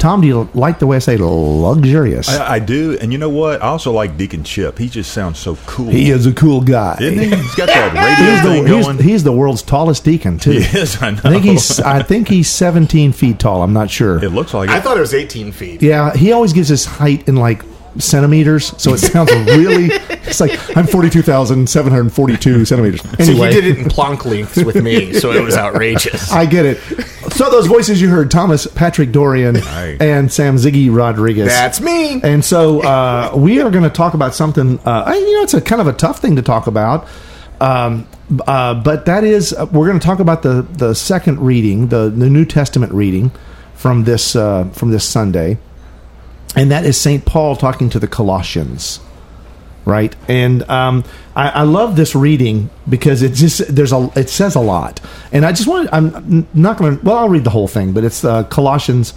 Tom, do you like the way I say luxurious? I, I do, and you know what? I also like Deacon Chip. He just sounds so cool. he is a cool guy. Isn't he? He's got that radio He's thing the, he's, going. he's the world's tallest deacon too. He is, I know. I think he's I think he's 17 feet tall. I'm not sure. it looks like I it. thought it was 18 feet. Yeah, he always gives his height in like centimeters, so it sounds really. It's like I'm 42,742 centimeters. So Anyway, he did it in Planck lengths with me, so it was outrageous. I get it. So those voices you heard, Thomas Patrick Dorian and Sam Ziggy Rodriguez. That's me. And so uh, we are going to talk about something. Uh, you know, it's a kind of a tough thing to talk about. Um, uh, but that is, uh, we're going to talk about the the second reading, the the New Testament reading from this uh, from this Sunday, and that is Saint Paul talking to the Colossians right? And um, I, I love this reading because it just there's a it says a lot, and I just want I'm not going to well I'll read the whole thing, but it's uh, Colossians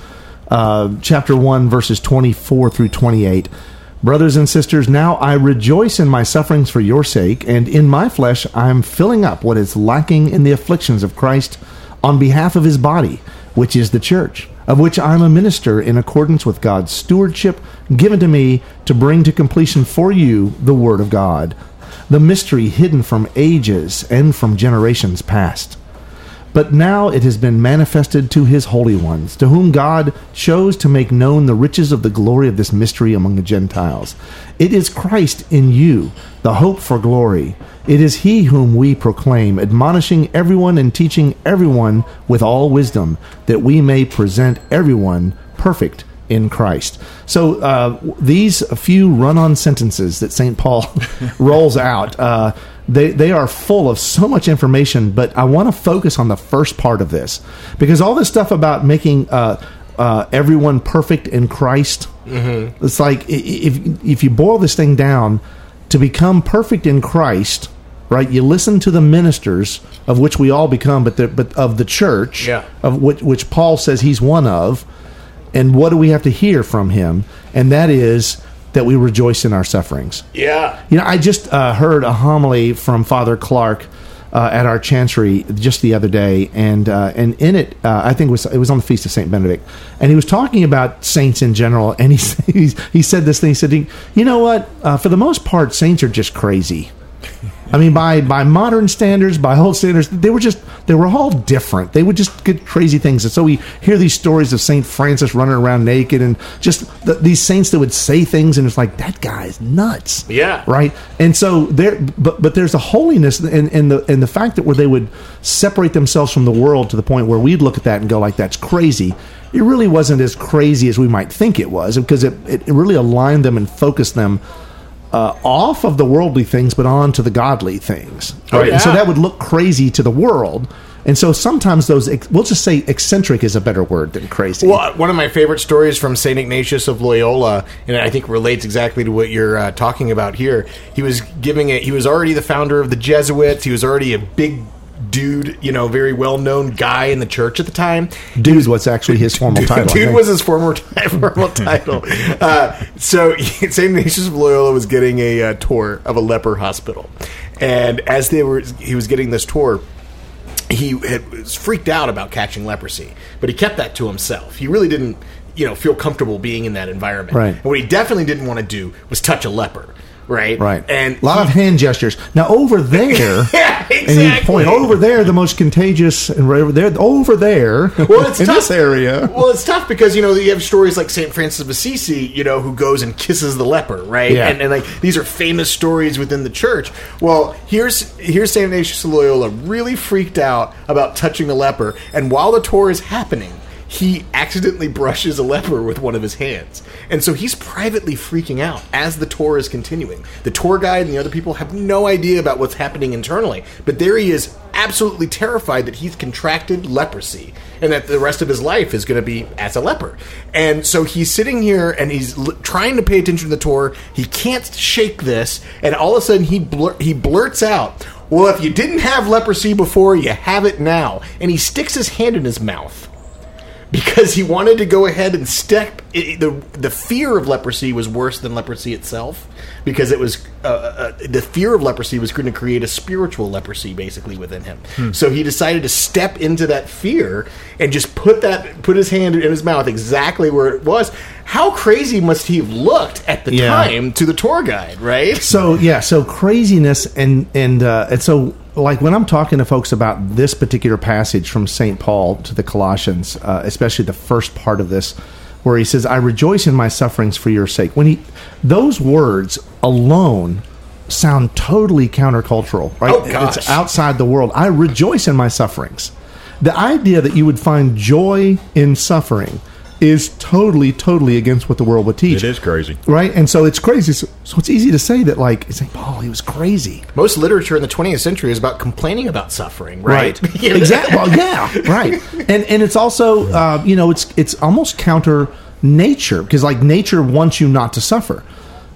uh, chapter one verses twenty four through twenty eight. Brothers and sisters, now I rejoice in my sufferings for your sake, and in my flesh I am filling up what is lacking in the afflictions of Christ on behalf of his body, which is the church, of which I am a minister in accordance with God's stewardship given to me to bring to completion for you the word of God, the mystery hidden from ages and from generations past. But now it has been manifested to his holy ones, to whom God chose to make known the riches of the glory of this mystery among the Gentiles. It is Christ in you, the hope for glory. It is he whom we proclaim, admonishing everyone and teaching everyone with all wisdom, that we may present everyone perfect in Christ. So uh, these few run-on sentences that St. Paul rolls out, uh, they they are full of so much information. But I want to focus on the first part of this because all this stuff about making uh, uh, everyone perfect in Christ, it's like if if you boil this thing down to become perfect in Christ. Right, you listen to the ministers of which we all become, but the, but of the church, Yeah. of which, which Paul says he's one of, and what do we have to hear from him? And that is that we rejoice in our sufferings. Yeah. You know, I just uh, heard a homily from Father Clark uh, at our chancery just the other day, and uh, and in it, uh, I think it was it was on the feast of Saint Benedict, and he was talking about saints in general, and he he, he said this thing. He said, "You know what? Uh, for the most part, saints are just crazy." I mean, by by modern standards, by old standards, they were just they were all different. They would just get crazy things, and so we hear these stories of Saint Francis running around naked, and just th these saints that would say things, and it's like that guy's nuts. Yeah. right. And so there, but but there's a holiness in, in the in the fact that where they would separate themselves from the world to the point where we'd look at that and go like that's crazy. It really wasn't as crazy as we might think it was because it, it really aligned them and focused them uh, off of the worldly things, but on to the godly things. Oh, Right? And so that would look crazy to the world. And so sometimes those, we'll just say eccentric is a better word than crazy. Well, one of my favorite stories from St. Ignatius of Loyola, and I think relates exactly to what you're uh, talking about here. He was giving it, he was already the founder of the Jesuits. He was already a big dude, you know, very well known guy in the church at the time. Dude, what's actually his formal title? Dude was his former formal title. Uh, so St. Ignatius of Loyola was getting a uh, tour of a leper hospital, and as they were, he was getting this tour. He had, was freaked out about catching leprosy, but he kept that to himself. He really didn't, you know, feel comfortable being in that environment. Right. And what he definitely didn't want to do was touch a leper. Right. Right. And a lot of hand gestures. Now over there, Yeah, and you point over there, the most contagious, and right over there, over there, Well, it's in tough. this area. Well, it's tough because you know you have stories like Saint Francis of Assisi, you know, who goes and kisses the leper, right? Yeah. And, and like these are famous stories within the church. Well, here's here's Saint Ignatius of Loyola really freaked out about touching a leper, and while the tour is happening, he accidentally brushes a leper with one of his hands. And so he's privately freaking out as the tour is continuing. The tour guide and the other people have no idea about what's happening internally, but there he is absolutely terrified that he's contracted leprosy and that the rest of his life is going to be as a leper. And so he's sitting here and he's l- trying to pay attention to the tour. He can't shake this, and all of a sudden he blur- he blurts out, "Well, if you didn't have leprosy before, you have it now." And he sticks his hand in his mouth because he wanted to go ahead and step. It, the the fear of leprosy was worse than leprosy itself because it was uh, uh, the fear of leprosy was going to create a spiritual leprosy basically within him. So he decided to step into that fear and just put that put his hand in his mouth exactly where it was. How crazy must he have looked at the Yeah. time to the tour guide, right? So yeah, so craziness and and uh, and so like when I'm talking to folks about this particular passage from Saint Paul to the Colossians, uh, especially the first part of this, where he says, "I rejoice in my sufferings for your sake." When he those words alone sound totally countercultural, right? Oh, gosh. It's outside the world. I rejoice in my sufferings. The idea that you would find joy in suffering is totally, totally against what the world would teach It is crazy. right? And so it's crazy. So, so it's easy to say that, like, St. Paul, he was crazy, Most literature in the 20th century is about complaining about suffering, right? exactly. Well, yeah, right. And and it's also, uh, you know, it's it's almost counter nature because like nature wants you not to suffer.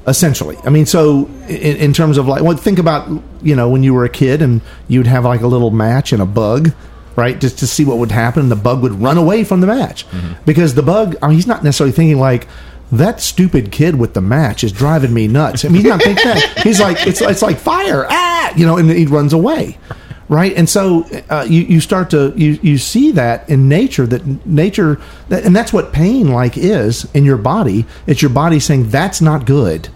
Essentially, I mean, so in, in terms of like, well, think about you know when you were a kid and you'd have like a little match and a bug, right? Just to see what would happen, the bug would run away from the match because the bug, I mean, he's not necessarily thinking like that stupid kid with the match is driving me nuts. I mean, he's not thinking that. He's like, it's it's like fire, ah, you know, and he runs away, right? And so uh, you you start to you you see that in nature that nature, that, and that's what pain like is in your body. It's your body saying that's not good.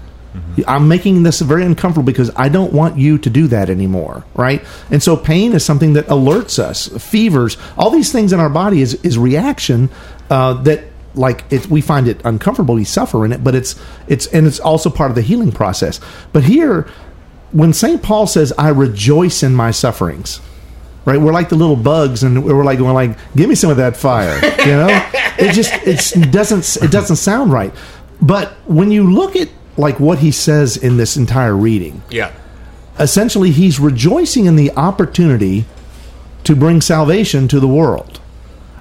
I'm making this very uncomfortable because I don't want you to do that anymore, right? And so pain is something that alerts us. Fevers, all these things in our body is is reaction uh, that like it, we find it uncomfortable. We suffer in it, but it's it's and it's also part of the healing process. But here, when Saint Paul says, "I rejoice in my sufferings," right? We're like the little bugs, and we're like going like, "Give me some of that fire," you know? it just it doesn't it doesn't sound right. But when you look at like what he says in this entire reading, Yeah. essentially he's rejoicing in the opportunity to bring salvation to the world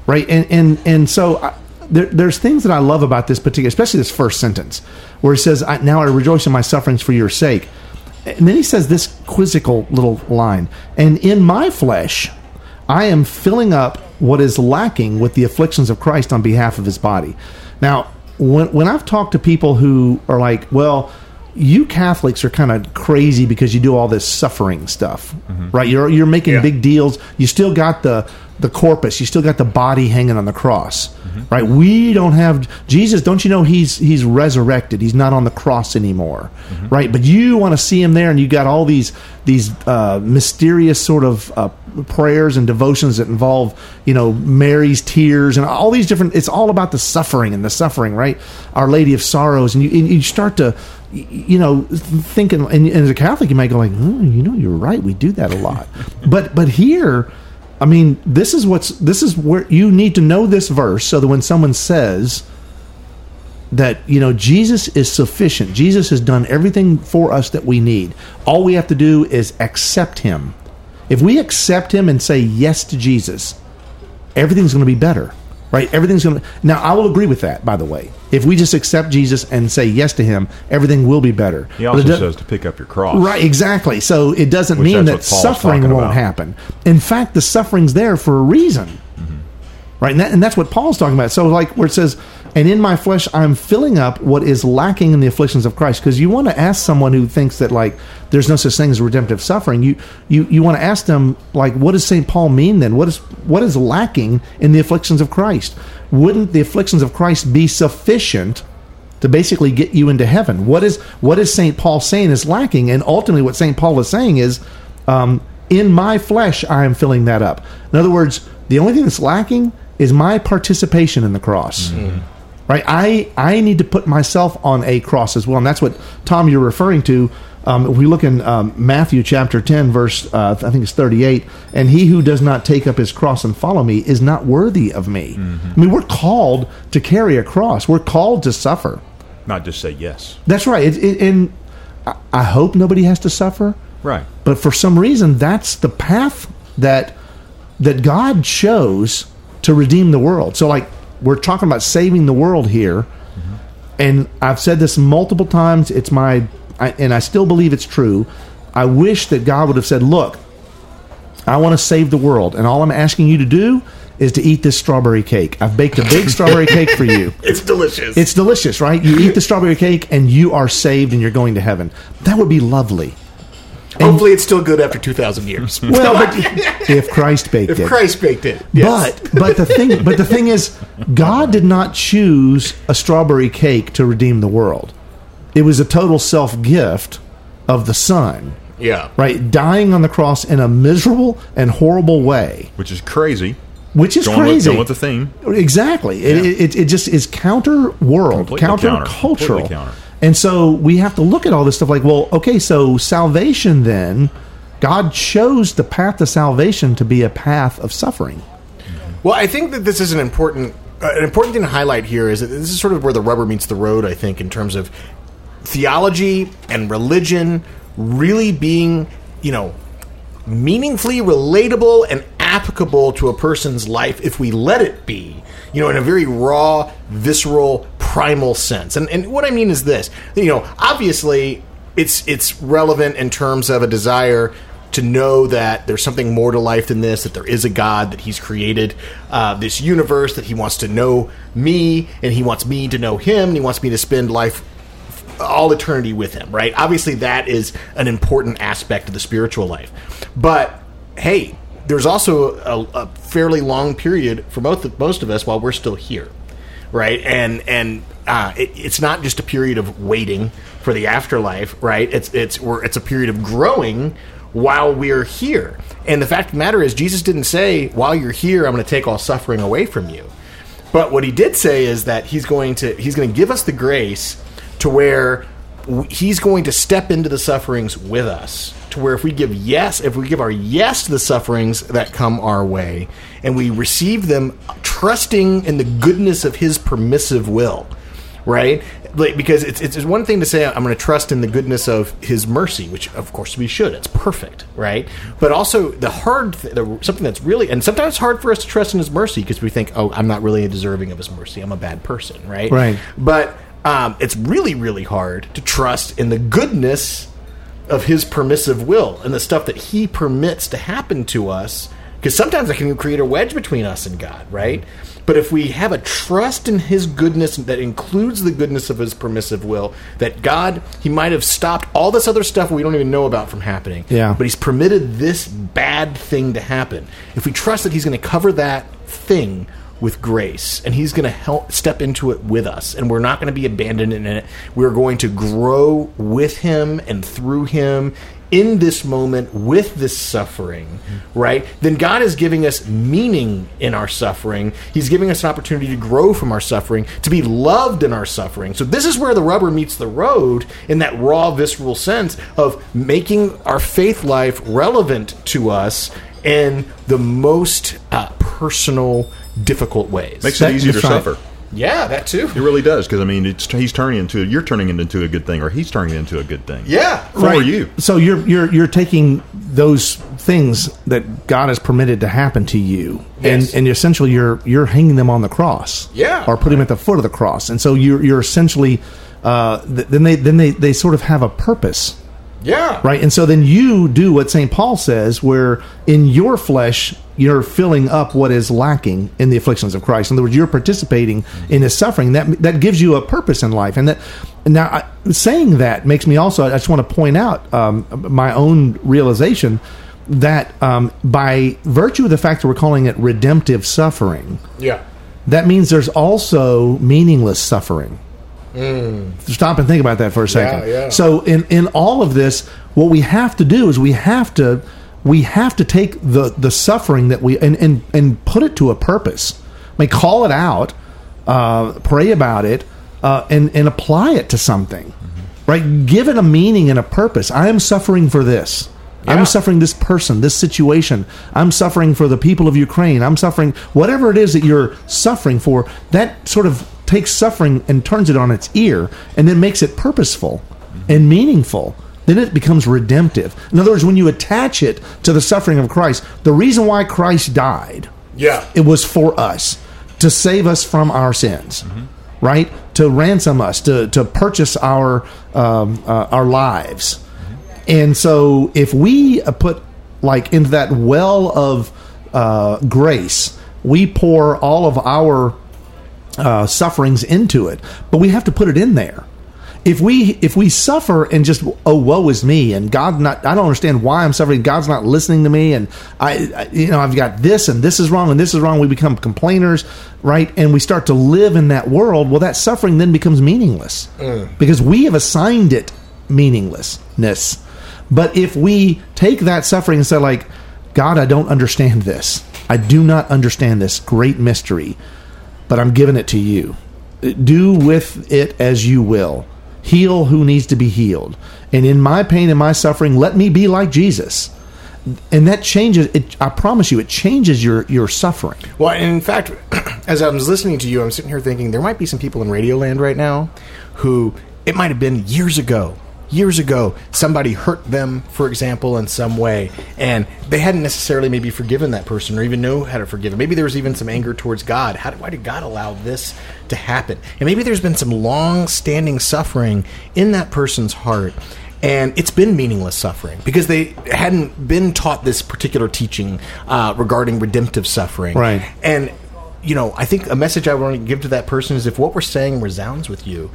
right? And and and so I, there, there's things that i love about this particular especially this first sentence where he says I, now i rejoice in my sufferings for your sake. And then he says this quizzical little line and in my flesh i am filling up what is lacking with the afflictions of christ on behalf of his body. Now when, when i've talked to people who are like well you Catholics are kind of crazy because you do all this suffering stuff, right? You're you're making Yeah. big deals. You still got the the corpus. You still got the body hanging on the cross, right? We don't have Jesus. Don't you know he's he's resurrected? He's not on the cross anymore, right? But you want to see him there, and you got all these these uh, mysterious sort of uh, prayers and devotions that involve you know Mary's tears and all these different. It's all about the suffering and the suffering, right? Our Lady of Sorrows, and you and you start to you know thinking and, and as a catholic you might go like oh, you know you're right we do that a lot. But but here i mean this is what's this is where you need to know this verse so that when someone says that you know jesus is sufficient jesus has done everything for us that we need all we have to do is accept him. If we accept him and say yes to jesus everything's going to be better right? Everything's going to now i will agree with that by the way. If we just accept jesus and say yes to him everything will be better. He also does- says to pick up your cross. right exactly. So it doesn't Which mean that that's what Paul's suffering won't about. happen. In fact the suffering's there for a reason. Mm-hmm. right and, that, and that's what paul's talking about. So like where it says and in my flesh i'm filling up what is lacking in the afflictions of christ because you want to ask someone who thinks that like there's no such thing as redemptive suffering you you you want to ask them like what does st paul mean then what is what is lacking in the afflictions of christ wouldn't the afflictions of christ be sufficient to basically get you into heaven. What is what is Saint Paul saying is lacking, and ultimately what Saint Paul is saying is, um, in my flesh I am filling that up. In other words, the only thing that's lacking is my participation in the cross. Right? I I need to put myself on a cross as well, and that's what Tom you're referring to Um, if we look in um, Matthew chapter 10, verse, uh, I think it's 38, and he who does not take up his cross and follow me is not worthy of me. I mean, we're called to carry a cross, we're called to suffer. Not just say yes. That's right. It, it, and I- I hope nobody has to suffer. Right. But for some reason, that's the path that that God chose to redeem the world. So, like we're talking about saving the world here, and I've said this multiple times. It's my, I, and I still believe it's true. I wish that God would have said, "Look, I want to save the world, and all I'm asking you to do is to eat this strawberry cake. I've baked a big strawberry cake for you." It's delicious. It's delicious, right? You eat the strawberry cake and you are saved and you're going to heaven. That would be lovely. Hopefully, it's still good after two thousand years. Well, but if Christ baked it. if it. Christ baked it, yes. But but the thing but the thing is God did not choose a strawberry cake to redeem the world. It was a total self-gift of the Son, yeah, right? Dying on the cross in a miserable and horrible way, Which is crazy. which is Going with, crazy. going with the theme. Exactly. It, it, it just is counter world, counter. cultural. And so we have to look at all this stuff like, well, okay, so salvation then, God chose the path to salvation to be a path of suffering. Well, I think that this is an important uh, an important thing to highlight here is that this is sort of where the rubber meets the road. I think in terms of theology and religion really being, you know, meaningfully relatable and applicable to a person's life if we let it be. You know, in a very raw, visceral, primal sense. And and what I mean is this. You know, obviously it's it's relevant in terms of a desire to know that there's something more to life than this, that there is a God, that He's created uh, this universe, that He wants to know me, and He wants me to know Him, and He wants me to spend life all eternity with him, right? Obviously, that is an important aspect of the spiritual life. But hey, there's also a, a fairly long period for most most of us while we're still here, right? And and uh, it, it's not just a period of waiting for the afterlife, right? It's it's it's a period of growing while we're here. And the fact of the matter is, Jesus didn't say, "While you're here, I'm going to take all suffering away from you." But what he did say is that he's going to he's going to give us the grace to where he's going to step into the sufferings with us. To where if we give yes, if we give our yes to the sufferings that come our way, and we receive them trusting in the goodness of his permissive will, right? Like, because it's, it's one thing to say I'm going to trust in the goodness of His mercy, which of course we should. It's perfect, right? But also the hard, th- the, something that's really, and sometimes it's hard for us to trust in His mercy because we think, oh, I'm not really deserving of His mercy. I'm a bad person, right? Right. But um, it's really, really hard to trust in the goodness of his permissive will and the stuff that he permits to happen to us because sometimes that can create a wedge between us and God, right? But if we have a trust in his goodness that includes the goodness of his permissive will, that God, he might have stopped all this other stuff we don't even know about from happening. Yeah. But he's permitted this bad thing to happen. If we trust that he's going to cover that thing with grace and he's going to help step into it with us and we're not going to be abandoned in it we're going to grow with him and through him in this moment with this suffering right then god is giving us meaning in our suffering he's giving us an opportunity to grow from our suffering to be loved in our suffering so this is where the rubber meets the road in that raw visceral sense of making our faith life relevant to us in the most uh, personal difficult ways Makes That- it easier to right. suffer. Yeah that too It really does because I mean, it's he's turning into you're turning it into a good thing, or he's turning it into a good thing. yeah for you. So you're you're you're taking those things that God has permitted to happen to you, Yes. and and essentially you're you're hanging them on the cross, Yeah. or putting them at the foot of the cross, and so you're you're essentially uh, th- then they then they they sort of have a purpose. yeah right? And so then you do what St. Paul says, where in your flesh you're filling up what is lacking in the afflictions of Christ. In other words, you're participating in his suffering. That that gives you a purpose in life. And that now I, saying that makes me also. I just want to point out um, my own realization that um, by virtue of the fact that we're calling it redemptive suffering, yeah that means there's also meaningless suffering. Stop and think about that for a second. yeah. So in in all of this, what we have to do is we have to we have to take the the suffering that we and and, and put it to a purpose. I mean, call it out, uh, pray about it, uh, and and apply it to something. right? Give it a meaning and a purpose. I am suffering for this. Yeah. I'm suffering this person, this situation. I'm suffering for the people of Ukraine. I'm suffering whatever it is that you're suffering for. That sort of takes suffering and turns it on its ear and then makes it purposeful and meaningful. Then it becomes redemptive. In other words, when you attach it to the suffering of Christ, the reason why Christ died Yeah. it was for us to save us from our sins, right? To ransom us, to to purchase our um, uh, our lives. And so, if we put like into that well of uh, grace, we pour all of our uh, sufferings into it, but we have to put it in there. If we if we suffer and just oh woe is me and God not I don't understand why I'm suffering God's not listening to me and I, I you know I've got this and this is wrong and this is wrong we become complainers right? And we start to live in that world well that suffering then becomes meaningless. Mm. Because we have assigned it meaninglessness. But if we take that suffering and say like God I don't understand this. I do not understand this great mystery but I'm giving it to you. Do with it as you will. Heal who needs to be healed. And in my pain and my suffering, let me be like Jesus. And that changes it I promise you it changes your your suffering. Well, in fact, as I was listening to you, I'm sitting here thinking there might be some people in Radioland right now who it might have been years ago. Years ago, somebody hurt them, for example, in some way, and they hadn't necessarily maybe forgiven that person or even know how to forgive. them. Maybe there was even some anger towards God. How, why did God allow this to happen? And maybe there's been some long-standing suffering in that person's heart, and it's been meaningless suffering because they hadn't been taught this particular teaching uh, regarding redemptive suffering. Right. And you know, I think a message I want to give to that person is if what we're saying resounds with you,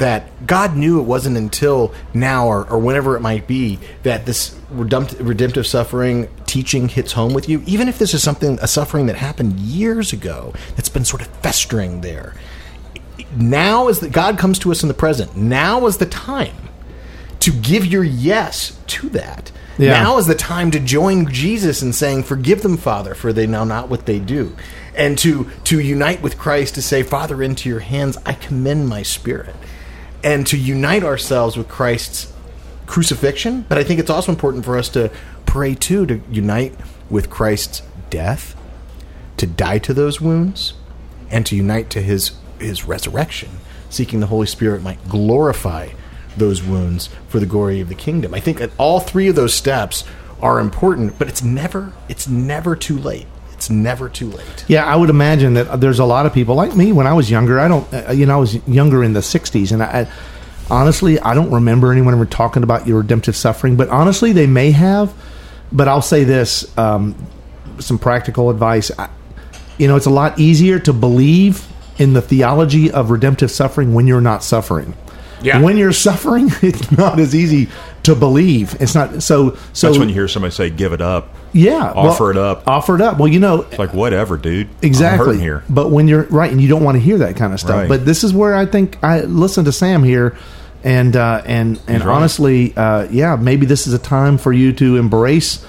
that God knew it wasn't until now or, or whenever it might be that this redemptive, redemptive suffering teaching hits home with you, even if this is something a suffering that happened years ago that's been sort of festering there. Now is that God comes to us in the present. Now is the time to give your yes to that. Yeah. Now is the time to join Jesus in saying, "Forgive them, Father, for they know not what they do," and to to unite with Christ to say, "Father, into your hands I commend my spirit," and to unite ourselves with Christ's crucifixion. But I think it's also important for us to pray too to unite with Christ's death, to die to those wounds, and to unite to his his resurrection, seeking the Holy Spirit might glorify those wounds for the glory of the kingdom. I think that all three of those steps are important, but it's never it's never too late. It's never too late. Yeah, I would imagine that there's a lot of people like me when I was younger. I don't, uh, you know, I was younger in the '60s, and I, I honestly I don't remember anyone ever talking about your redemptive suffering. But honestly, they may have. But I'll say this: um, some practical advice. I, you know, it's a lot easier to believe in the theology of redemptive suffering when you're not suffering. Yeah. When you're suffering, it's not as easy to believe. It's not so. So That's when you hear somebody say, "Give it up." yeah, Offer well, it up. Offer it up. Well, you know, It's like whatever, dude. I'm exactly here. but when you're right and you don't want to hear that kind of stuff Right. but this is where i think i listen to sam here and uh and and right. honestly uh yeah maybe this is a time for you to embrace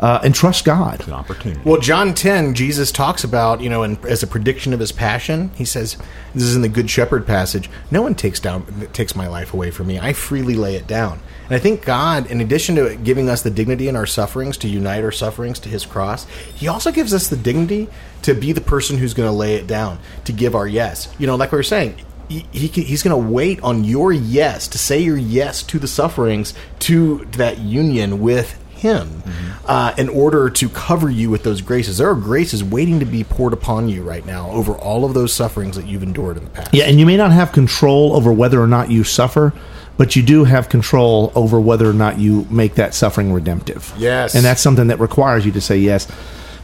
uh and trust god An opportunity. Well, John 10, Jesus talks about, you know, in, as a prediction of his passion, he says, this is in the Good Shepherd passage, no one takes down takes my life away from me. I freely lay it down. And I think God, in addition to giving us the dignity in our sufferings, to unite our sufferings to his cross, he also gives us the dignity to be the person who's going to lay it down, to give our yes. You know, like we were saying, he, he, he's going to wait on your yes, to say your yes to the sufferings, to that union with him uh, in order to cover you with those graces. There are graces waiting to be poured upon you right now over all of those sufferings that you've endured in the past. yeah and you may not have control over whether or not you suffer but you do have control over whether or not you make that suffering redemptive Yes. and that's something that requires you to say yes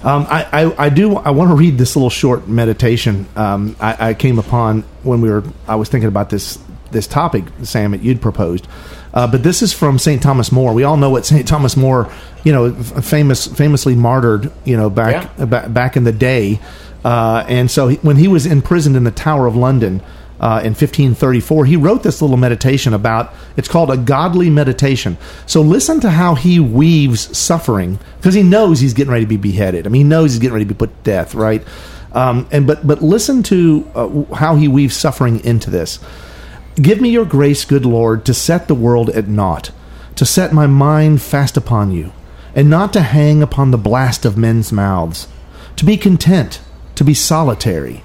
um, I, I, I do. I want to read this little short meditation um, I, I came upon when we were. I was thinking about this this topic, Sam, that you'd proposed. Uh, but this is from St. Thomas More. We all know what St. Thomas More, you know, f- famous, famously martyred, you know, back Yeah. ba- back in the day. Uh, and so he, when he was imprisoned in the Tower of London uh, in 1534, he wrote this little meditation about. It's called a godly meditation. So listen to how he weaves suffering because he knows he's getting ready to be beheaded. I mean, he knows he's getting ready to be put to death, right? Um, and but but listen to uh, how he weaves suffering into this. Give me your grace, good Lord, to set the world at naught, to set my mind fast upon you, and not to hang upon the blast of men's mouths, to be content, to be solitary,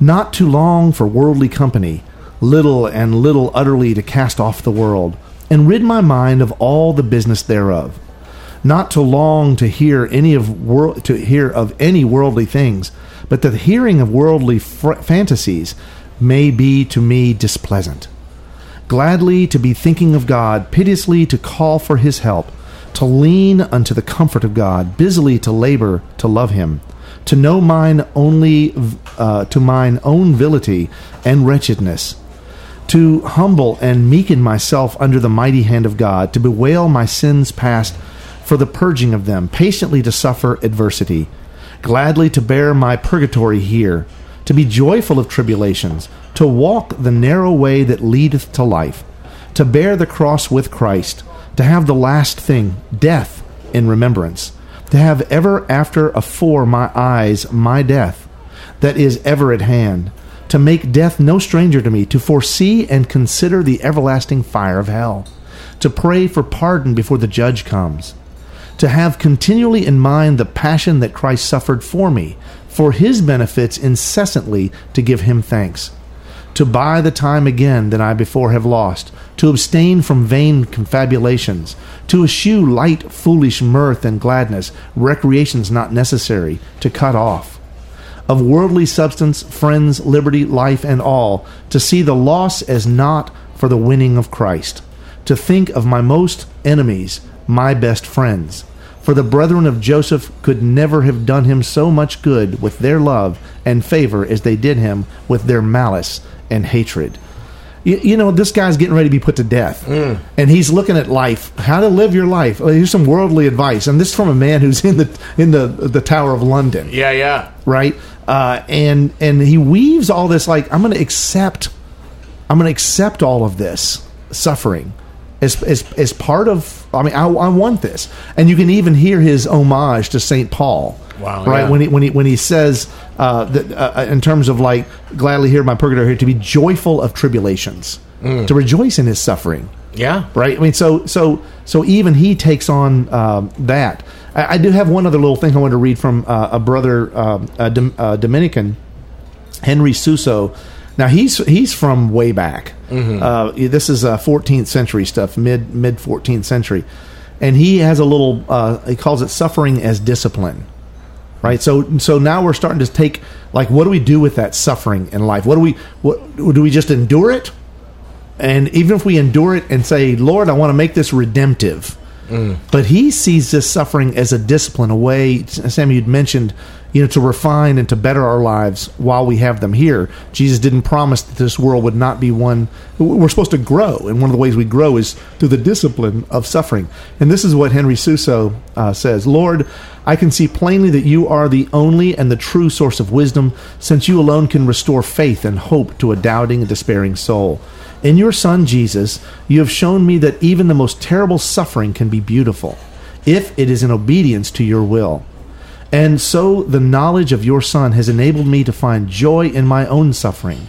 not to long for worldly company, little and little utterly to cast off the world, and rid my mind of all the business thereof, not to long to hear any of to hear of any worldly things, but that the hearing of worldly fr- fantasies may be to me displeasant. Gladly to be thinking of God, piteously to call for his help, to lean unto the comfort of God, busily to labor to love him, to know mine only uh, to mine own vility and wretchedness, to humble and meeken myself under the mighty hand of God, to bewail my sins past for the purging of them, patiently to suffer adversity, gladly to bear my purgatory here, to be joyful of tribulations, to walk the narrow way that leadeth to life, to bear the cross with Christ, to have the last thing, death, in remembrance, to have ever after afore my eyes my death, that is ever at hand, to make death no stranger to me, to foresee and consider the everlasting fire of hell, to pray for pardon before the judge comes, to have continually in mind the passion that Christ suffered for me, for his benefits incessantly to give him thanks, to buy the time again that I before have lost, to abstain from vain confabulations, to eschew light, foolish mirth and gladness, recreations not necessary, to cut off. Of worldly substance, friends, liberty, life, and all, to see the loss as not for the winning of Christ, to think of my most enemies, my best friends. For the brethren of Joseph could never have done him so much good with their love and favor as they did him with their malice and hatred. You, you know, this guy's getting ready to be put to death, and he's looking at life, how to live your life. Here's some worldly advice, and this is from a man who's in the in the the Tower of London Yeah, yeah. right? Uh, and and he weaves all this like I'm going to accept, I'm going to accept all of this suffering as, as as part of. I mean, I, I want this, and you can even hear his homage to Saint Paul. Wow, Right yeah. when he when he when he says uh, that uh, in terms of like gladly hear my purgatory here to be joyful of tribulations, to rejoice in his suffering Yeah. right? I mean, so so so even he takes on um, that. I, I do have one other little thing I want to read from uh, a brother, um, a, Dom- Dominican, Henry Suso. Now he's he's from way back. Uh, this is uh, 14th century stuff, mid mid 14th century, and he has a little. Uh, he calls it suffering as discipline right? So so now we're starting to take like what do we do with that suffering in life? What do we what do we just endure it? And even if we endure it and say lord i want to make this redemptive but he sees this suffering as a discipline a way sam you'd mentioned you know to refine and to better our lives while we have them here. Jesus didn't promise that this world would not be one we're supposed to grow and one of the ways we grow is through the discipline of suffering. And this is what henry suso uh, says lord i can see plainly that you are the only and the true source of wisdom since you alone can restore faith and hope to a doubting and despairing soul. In your Son Jesus, you have shown me that even the most terrible suffering can be beautiful, if it is in obedience to your will. And so the knowledge of your Son has enabled me to find joy in my own suffering.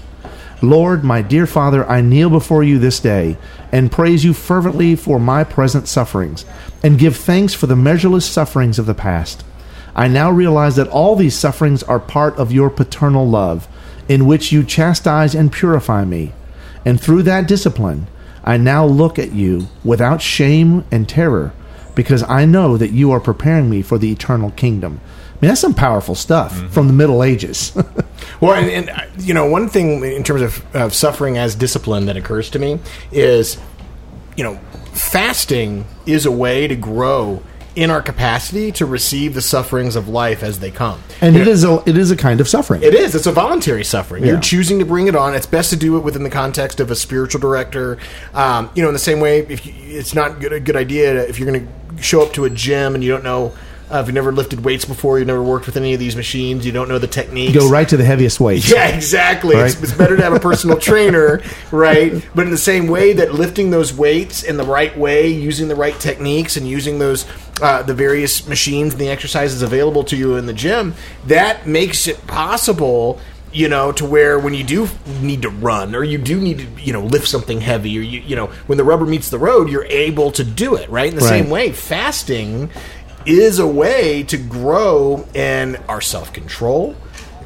Lord, my dear Father, I kneel before you this day and praise you fervently for my present sufferings, and give thanks for the measureless sufferings of the past. I now realize that all these sufferings are part of your paternal love, in which you chastise and purify me. And through that discipline, I now look at you without shame and terror, because I know that you are preparing me for the eternal kingdom. I mean, that's some powerful stuff from the Middle Ages. Well, and, and uh, you know, one thing in terms of, of suffering as discipline that occurs to me is, you know, fasting is a way to grow in our capacity to receive the sufferings of life as they come. and You it know, is a it is a kind of suffering. It is. It's a voluntary suffering. Yeah. You're choosing to bring it on. It's best to do it within the context of a spiritual director. Um, you know, in the same way, if you, it's not good, a good idea to, if you're going to show up to a gym and you don't know. Uh, if you've never lifted weights before, you've never worked with any of these machines, you don't know the techniques. Go right to the heaviest weights. Yeah, exactly. It's, it's better to have a personal trainer, right? But in the same way that lifting those weights in the right way, using the right techniques, and using those uh, the various machines and the exercises available to you in the gym, that makes it possible you know, to where when you do need to run or you do need to, you know, lift something heavy or you, you know, when the rubber meets the road, you're able to do it, right? In the Right. same way, fasting is a way to grow in our self control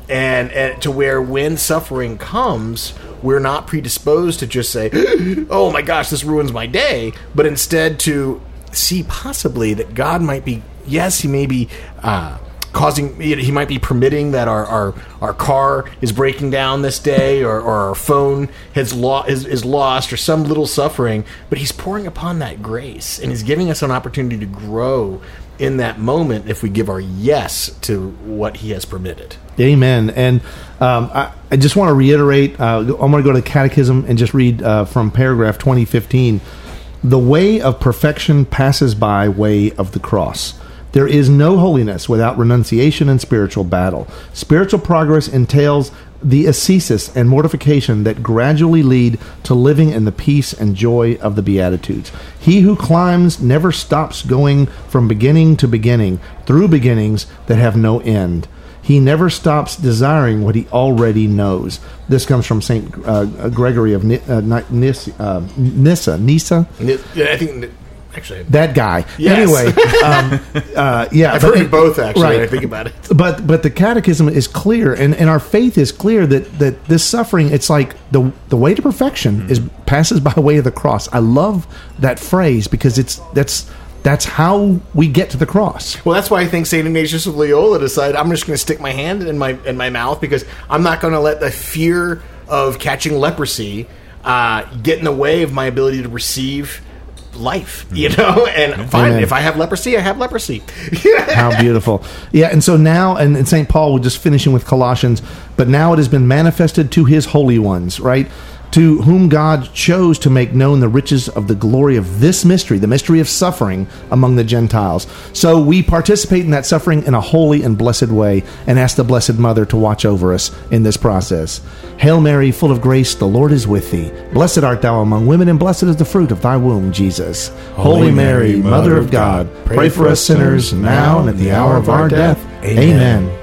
and, and to where when suffering comes, we're not predisposed to just say, oh my gosh, this ruins my day, but instead to see possibly that God might be, yes, He may be. Uh, causing he might be permitting that our, our, our car is breaking down this day or, or our phone has lo- is, is lost or some little suffering but he's pouring upon that grace and he's giving us an opportunity to grow in that moment if we give our yes to what he has permitted Amen. And um, I, I just want to reiterate. Uh, I'm going to go to the Catechism and just read uh, from paragraph 2015. The way of perfection passes by way of the cross. There is no holiness without renunciation and spiritual battle. Spiritual progress entails the ascesis and mortification that gradually lead to living in the peace and joy of the Beatitudes. He who climbs never stops going from beginning to beginning through beginnings that have no end. He never stops desiring what he already knows. This comes from Saint uh, Gregory of Ni- uh, uh. Nyssa, yeah i think actually that guy. Yes. Anyway, um, uh, yeah, i've heard it both actually right. when i think about it But but the Catechism is clear, and, and our faith is clear that that this suffering, it's like the the way to perfection is passes by way of the cross. I love that phrase because it's that's that's how we get to the cross. Well, that's why I think Saint Ignatius of Loyola decided I'm just going to stick my hand in my in my mouth because I'm not going to let the fear of catching leprosy uh, get in the way of my ability to receive life. Mm-hmm. You know, and fine if I have leprosy, I have leprosy. How beautiful. Yeah, and so now, and, and St. Paul, we're just finishing with Colossians, but now it has been manifested to his holy ones, right? To whom God chose to make known the riches of the glory of this mystery, the mystery of suffering among the Gentiles. So we participate in that suffering in a holy and blessed way and ask the Blessed Mother to watch over us in this process. Hail Mary, full of grace, the Lord is with thee. Blessed art thou among women, and blessed is the fruit of thy womb, Jesus. Holy Mary, Mother of God, pray for us sinners now and at the hour of our death. Amen.